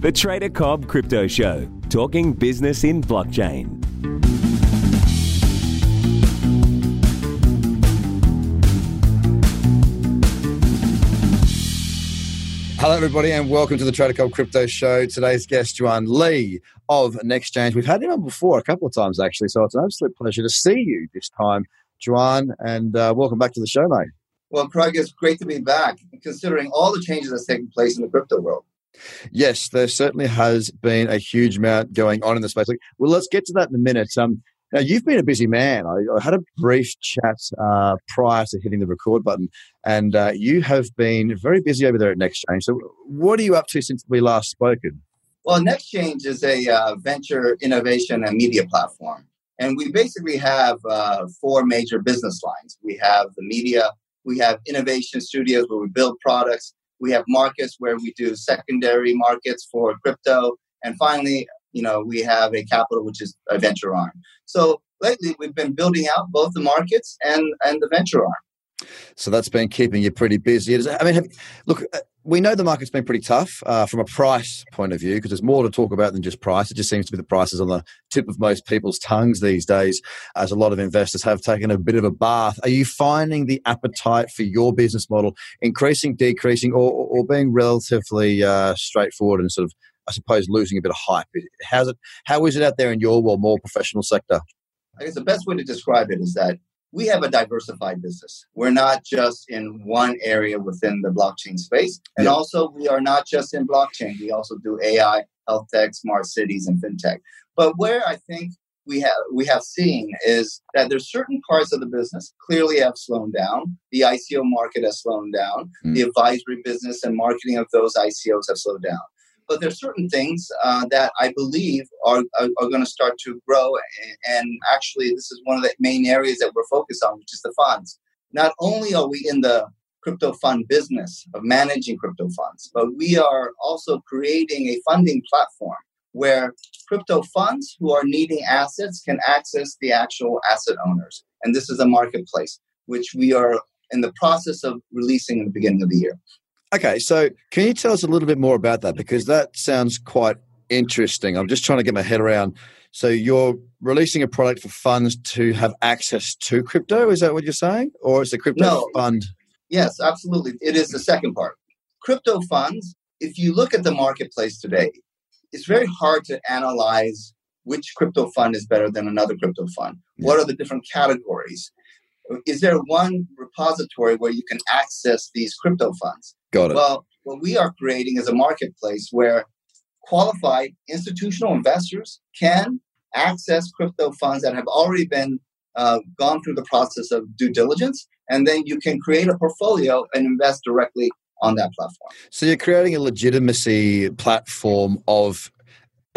The Trader Cobb Crypto Show, talking business in blockchain. Hello, everybody, and welcome to the Trader Cobb Crypto Show. Today's guest, Juan Lee of NextChange. We've had him on before a couple of times, actually, so it's an absolute pleasure to see you this time, Juan, and uh, welcome back to the show, mate. Well, Craig, it's great to be back, considering all the changes that's taking place in the crypto world. Yes, there certainly has been a huge amount going on in the space. Well, let's get to that in a minute. Um, now, you've been a busy man. I, I had a brief chat uh, prior to hitting the record button, and uh, you have been very busy over there at NextChange. So, what are you up to since we last spoken? Well, NextChange is a uh, venture innovation and media platform. And we basically have uh, four major business lines. We have the media, we have innovation studios where we build products, we have markets where we do secondary markets for crypto, and finally, you know, we have a capital which is a venture arm. So lately, we've been building out both the markets and and the venture arm. So that's been keeping you pretty busy. I mean, have, look, uh, we know the market's been pretty tough uh, from a price point of view because there's more to talk about than just price. It just seems to be the prices on the tip of most people's tongues these days, as a lot of investors have taken a bit of a bath. Are you finding the appetite for your business model increasing, decreasing, or, or being relatively uh, straightforward and sort of, I suppose, losing a bit of hype? How's it? How is it out there in your well, more professional sector? I guess the best way to describe it is that we have a diversified business. We're not just in one area within the blockchain space. And yeah. also, we are not just in blockchain. We also do AI, health tech, smart cities, and fintech. But where I think we have we have seen is that there's certain parts of the business clearly have slowed down. The ICO market has slowed down. Mm. The advisory business and marketing of those ICOs have slowed down. But there's certain things uh, that I believe are, are, are going to start to grow. And actually, this is one of the main areas that we're focused on, which is the funds. Not only are we in the crypto fund business of managing crypto funds, but we are also creating a funding platform where crypto funds who are needing assets can access the actual asset owners. And this is a marketplace, which we are in the process of releasing in the beginning of the year. Okay, so can you tell us a little bit more about that? Because that sounds quite interesting. I'm just trying to get my head around. So you're releasing a product for funds to have access to crypto. Is that what you're saying, or is the crypto no. fund? Yes, absolutely. It is the second part. Crypto funds. If you look at the marketplace today, it's very hard to analyze which crypto fund is better than another crypto fund. What are the different categories? Is there one repository where you can access these crypto funds? Got it. Well, what we are creating is a marketplace where qualified institutional investors can access crypto funds that have already been uh, gone through the process of due diligence, and then you can create a portfolio and invest directly on that platform. So you're creating a legitimacy platform of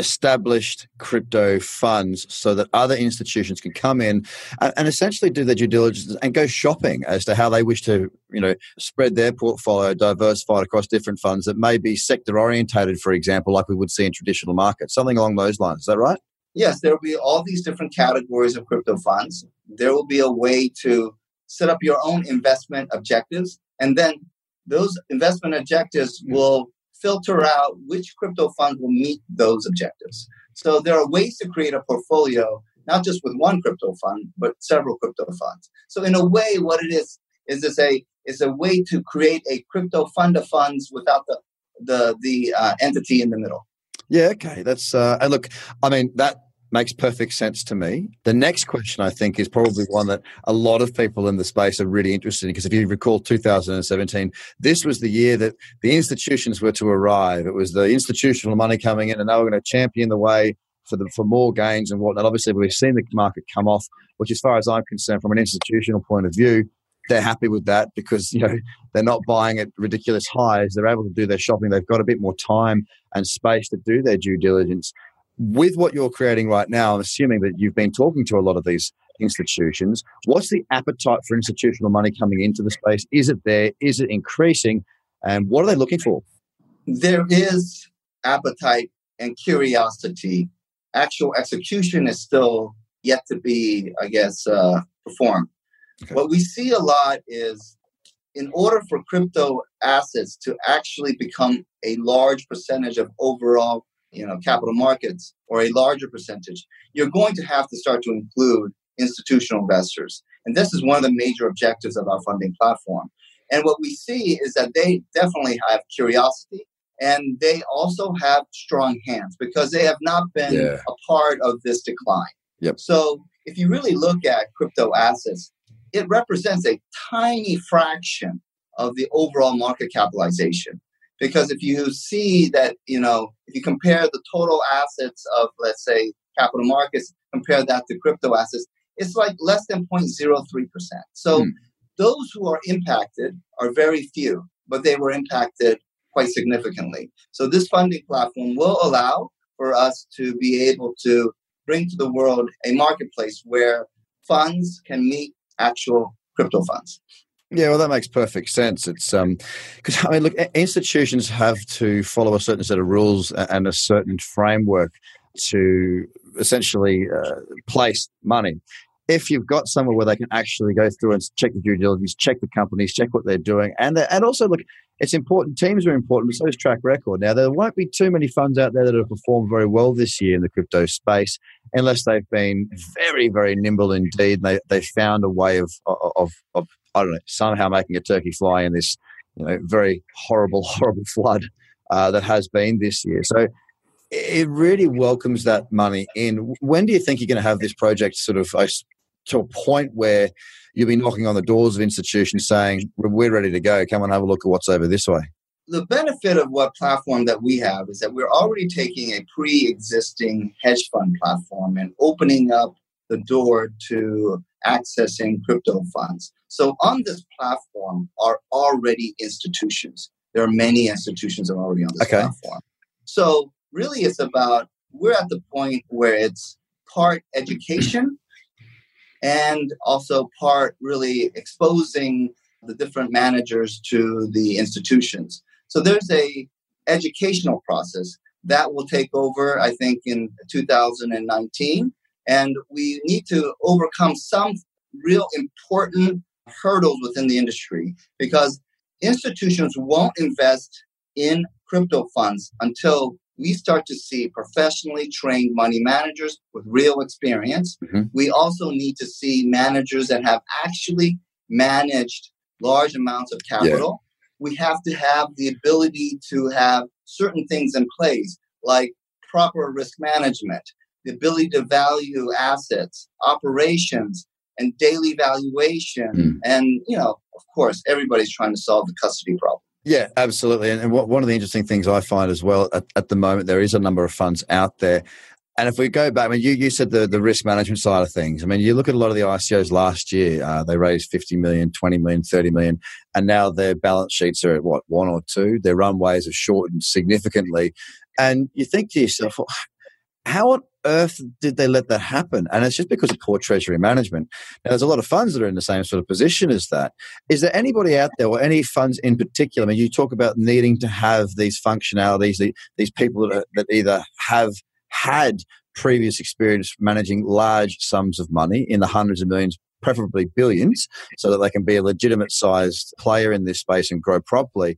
established crypto funds so that other institutions can come in and, and, essentially do their due diligence and go shopping as to how they wish to you know spread their portfolio diversified across different funds that may be sector orientated for example like we would see in traditional markets something along those lines. Is that right? Yes there will be all these different categories of crypto funds. There will be a way to set up your own investment objectives and then those investment objectives hmm. will filter out which crypto fund will meet those objectives. So there are ways to create a portfolio, not just with one crypto fund, but several crypto funds. So in a way, what it is is this a is a way to create a crypto fund of funds without the the the uh, entity in the middle. Yeah, okay. That's uh, and look, I mean that makes perfect sense to me. The next question, I think, is probably one that a lot of people in the space are really interested in because if you recall 2017, this was the year that the institutions were to arrive. It was the institutional money coming in, and they were going to champion the way for the, for more gains and whatnot. Obviously, we've seen the market come off, which, as far as I'm concerned, from an institutional point of view, they're happy with that because you know they're not buying at ridiculous highs. They're able to do their shopping. They've got a bit more time and space to do their due diligence with what you're creating right now, I'm assuming that you've been talking to a lot of these institutions. What's the appetite for institutional money coming into the space? Is it there? Is it increasing? And what are they looking for? There is appetite and curiosity. Actual execution is still yet to be, I guess, uh, performed. Okay. What we see a lot is in order for crypto assets to actually become a large percentage of overall you know capital markets or a larger percentage you're going to have to start to include institutional investors and this is one of the major objectives of our funding platform and what we see is that they definitely have curiosity and they also have strong hands because they have not been yeah. a part of this decline yep. so if you really look at crypto assets it represents a tiny fraction of the overall market capitalization. Because if you see that, you know, if you compare the total assets of, let's say, capital markets, compare that to crypto assets, it's like less than 0.03%. So hmm. those who are impacted are very few, but they were impacted quite significantly. So this funding platform will allow for us to be able to bring to the world a marketplace where funds can meet actual crypto funds. Yeah, well, that makes perfect sense. It's um, because I mean, look, institutions have to follow a certain set of rules and a certain framework to essentially uh, place money. If you've got somewhere where they can actually go through and check the due diligence, check the companies, check what they're doing, and and also look, it's important. Teams are important, but so is track record. Now, there won't be too many funds out there that have performed very well this year in the crypto space, unless they've been very, very nimble indeed. They they found a way of of of I don't know somehow making a turkey fly in this you know very horrible, horrible flood uh, that has been this year. So it really welcomes that money in. When do you think you're going to have this project sort of to a point where you'll be knocking on the doors of institutions saying, We're ready to go. Come and have a look at what's over this way. The benefit of what platform that we have is that we're already taking a pre existing hedge fund platform and opening up the door to accessing crypto funds. So on this platform are already institutions. There are many institutions that are already on this okay. platform. So really it's about we're at the point where it's part education and also part really exposing the different managers to the institutions. So there's a educational process that will take over, I think, in 2019. And we need to overcome some real important hurdles within the industry because institutions won't invest in crypto funds until we start to see professionally trained money managers with real experience. Mm-hmm. We also need to see managers that have actually managed large amounts of capital. Yeah. We have to have the ability to have certain things in place, like proper risk management, the ability to value assets, operations, and daily valuation. Mm. And, you know, of course, everybody's trying to solve the custody problem. Yeah, absolutely. And, and what, one of the interesting things I find as well at, at, the moment, there is a number of funds out there. And if we go back, I mean, you, you said the, the risk management side of things. I mean, you look at a lot of the ICOs last year, uh, they raised 50 million, 20 million, 30 million, and now their balance sheets are at what, one or two? Their runways are shortened significantly. And you think to yourself, how on earth did they let that happen? And it's just because of poor treasury management. Now, there's a lot of funds that are in the same sort of position as that. Is there anybody out there, or any funds in particular? I mean, you talk about needing to have these functionalities, these people that, are, that either have had previous experience managing large sums of money in the hundreds of millions, preferably billions, so that they can be a legitimate sized player in this space and grow properly.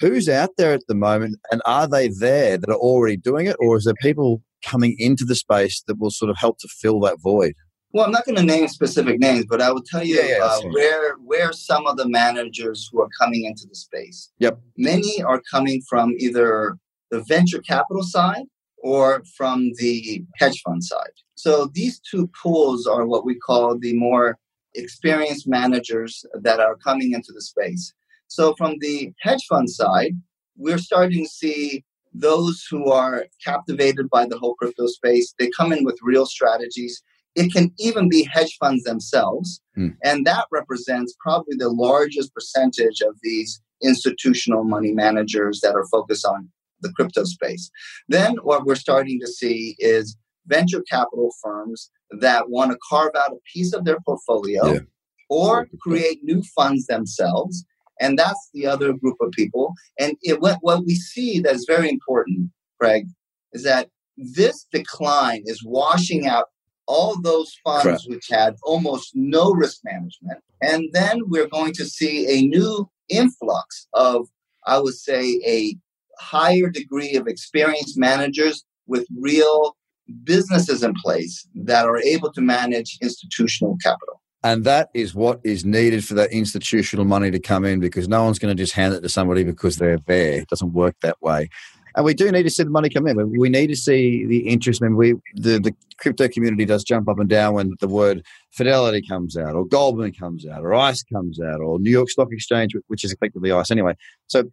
Who's out there at the moment, and are they there that are already doing it, or is there people coming into the space that will sort of help to fill that void? Well, I'm not going to name specific names, but I will tell you yeah, yeah, uh, where where some of the managers who are coming into the space. Yep. Many are coming from either the venture capital side or from the hedge fund side. So these two pools are what we call the more experienced managers that are coming into the space. So from the hedge fund side, we're starting to see those who are captivated by the whole crypto space, they come in with real strategies. It can even be hedge funds themselves. Mm. And that represents probably the largest percentage of these institutional money managers that are focused on the crypto space. Then what we're starting to see is venture capital firms that want to carve out a piece of their portfolio yeah. or create new funds themselves and that's the other group of people. And it, what, what we see that is very important, Craig, is that this decline is washing out all those funds Correct. which had almost no risk management. And then we're going to see a new influx of, I would say, a higher degree of experienced managers with real businesses in place that are able to manage institutional capital. And that is what is needed for that institutional money to come in because no one's going to just hand it to somebody because they're there. It doesn't work that way. And we do need to see the money come in. We need to see the interest. I mean, we the, the crypto community does jump up and down when the word Fidelity comes out, or Goldman comes out, or ICE comes out, or New York Stock Exchange, which is effectively ICE anyway. So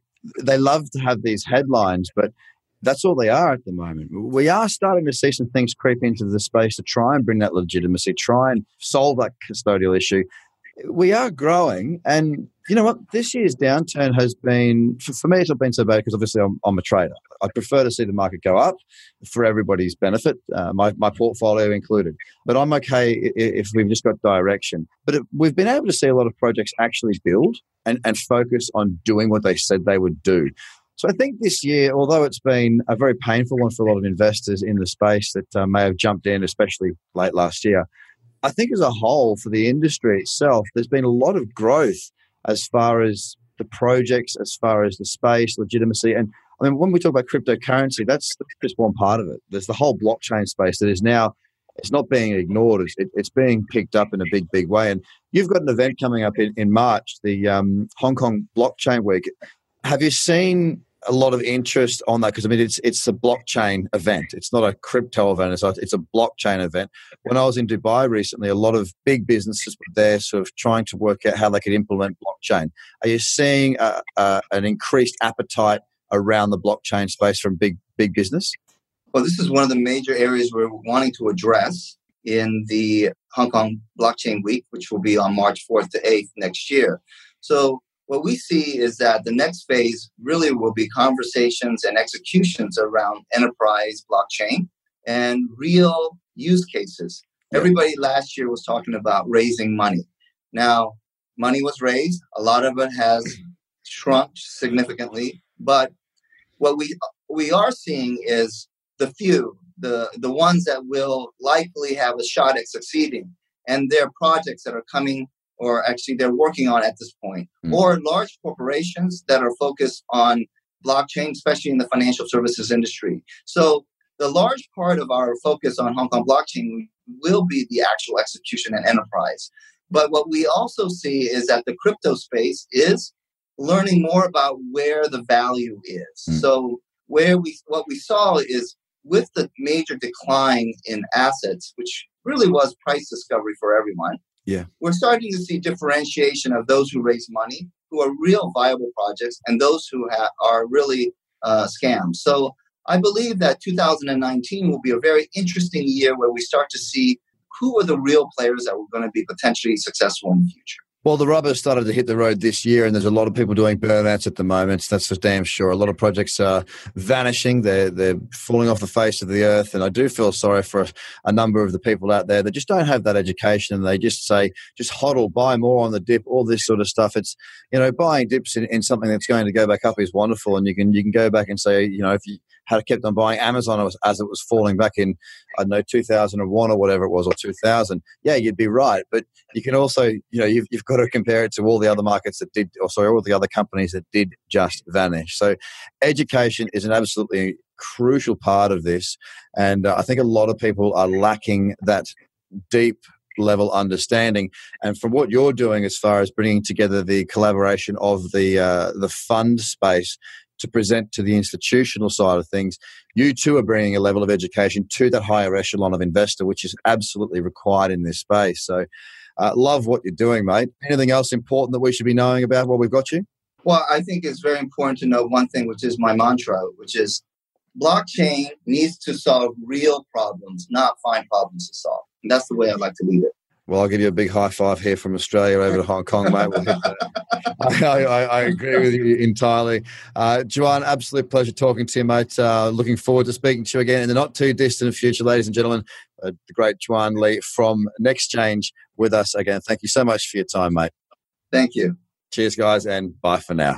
they love to have these headlines, but that's all they are at the moment. We are starting to see some things creep into the space to try and bring that legitimacy, try and solve that custodial issue. We are growing, and you know what? This year's downturn has been, for me, it's not been so bad because obviously I'm, I'm, a trader. I prefer to see the market go up for everybody's benefit, uh, my, my portfolio included. But I'm okay if we've just got direction. But it, we've been able to see a lot of projects actually build and, and focus on doing what they said they would do. So I think this year, although it's been a very painful one for a lot of investors in the space that uh, may have jumped in, especially late last year, I think as a whole for the industry itself, there's been a lot of growth as far as the projects, as far as the space, legitimacy. And I mean, when we talk about cryptocurrency, that's just one part of it. There's the whole blockchain space that is now it's not being ignored. It's, it, it's being picked up in a big, big way. And you've got an event coming up in, in March, the um, Hong Kong Blockchain Week. Have you seen a lot of interest on that? Because I mean, it's it's a blockchain event. It's not a crypto event. It's a, it's a blockchain event. When I was in Dubai recently, a lot of big businesses were there, sort of trying to work out how they could implement blockchain. Are you seeing a, a, an increased appetite around the blockchain space from big big business? Well, this is one of the major areas we're wanting to address in the Hong Kong Blockchain Week, which will be on March 4th to 8th next year. So, what we see is that the next phase really will be conversations and executions around enterprise blockchain and real use cases. Everybody last year was talking about raising money. Now, money was raised, a lot of it has shrunk significantly, but what we we are seeing is the few, the, the ones that will likely have a shot at succeeding, and their projects that are coming or actually they're working on at this point, mm. or large corporations that are focused on blockchain, especially in the financial services industry. So the large part of our focus on Hong Kong blockchain will be the actual execution and enterprise. But what we also see is that the crypto space is learning more about where the value is. Mm. So where we what we saw is with the major decline in assets, which really was price discovery for everyone, yeah, we're starting to see differentiation of those who raise money, who are real viable projects, and those who ha- are really uh, scams. So I believe that 2019 will be a very interesting year where we start to see who are the real players that were going to be potentially successful in the future. Well, the rubber started to hit the road this year, and there's a lot of people doing burnouts at the moment. That's for damn sure. A lot of projects are vanishing; they're they're falling off the face of the earth. And I do feel sorry for a, number of the people out there that just don't have that education, and they just say, just hodl, buy more on the dip, all this sort of stuff. It's you know, buying dips in, in something that's going to go back up is wonderful, and you can you can go back and say, you know, if you had kept on buying Amazon as it was falling back in, I don't know, 2001 or whatever it was, or 2000, yeah, you'd be right. But you can also, you know, you've, you've got to compare it to all the other markets that did, or sorry, all the other companies that did just vanish. So education is an absolutely crucial part of this. And uh, I think a lot of people are lacking that deep level understanding. And from what you're doing as far as bringing together the collaboration of the uh, the fund space to present to the institutional side of things, you too are bringing a level of education to that higher echelon of investor, which is absolutely required in this space. So, uh, love what you're doing, mate. Anything else important that we should be knowing about while we've got you? Well, I think it's very important to know one thing, which is my mantra, which is blockchain needs to solve real problems, not find problems to solve. And that's the way I'd like to leave it. Well, I'll give you a big high five here from Australia over to Hong Kong, mate. We'll I, I, I, agree with you entirely. Uh, Juan, absolute pleasure talking to you, mate. Uh, looking forward to speaking to you again in the not too distant future, ladies and gentlemen. Uh, the great Juan Lee from Nextchange with us again. Thank you so much for your time, mate. Thank you. Cheers, guys, and bye for now.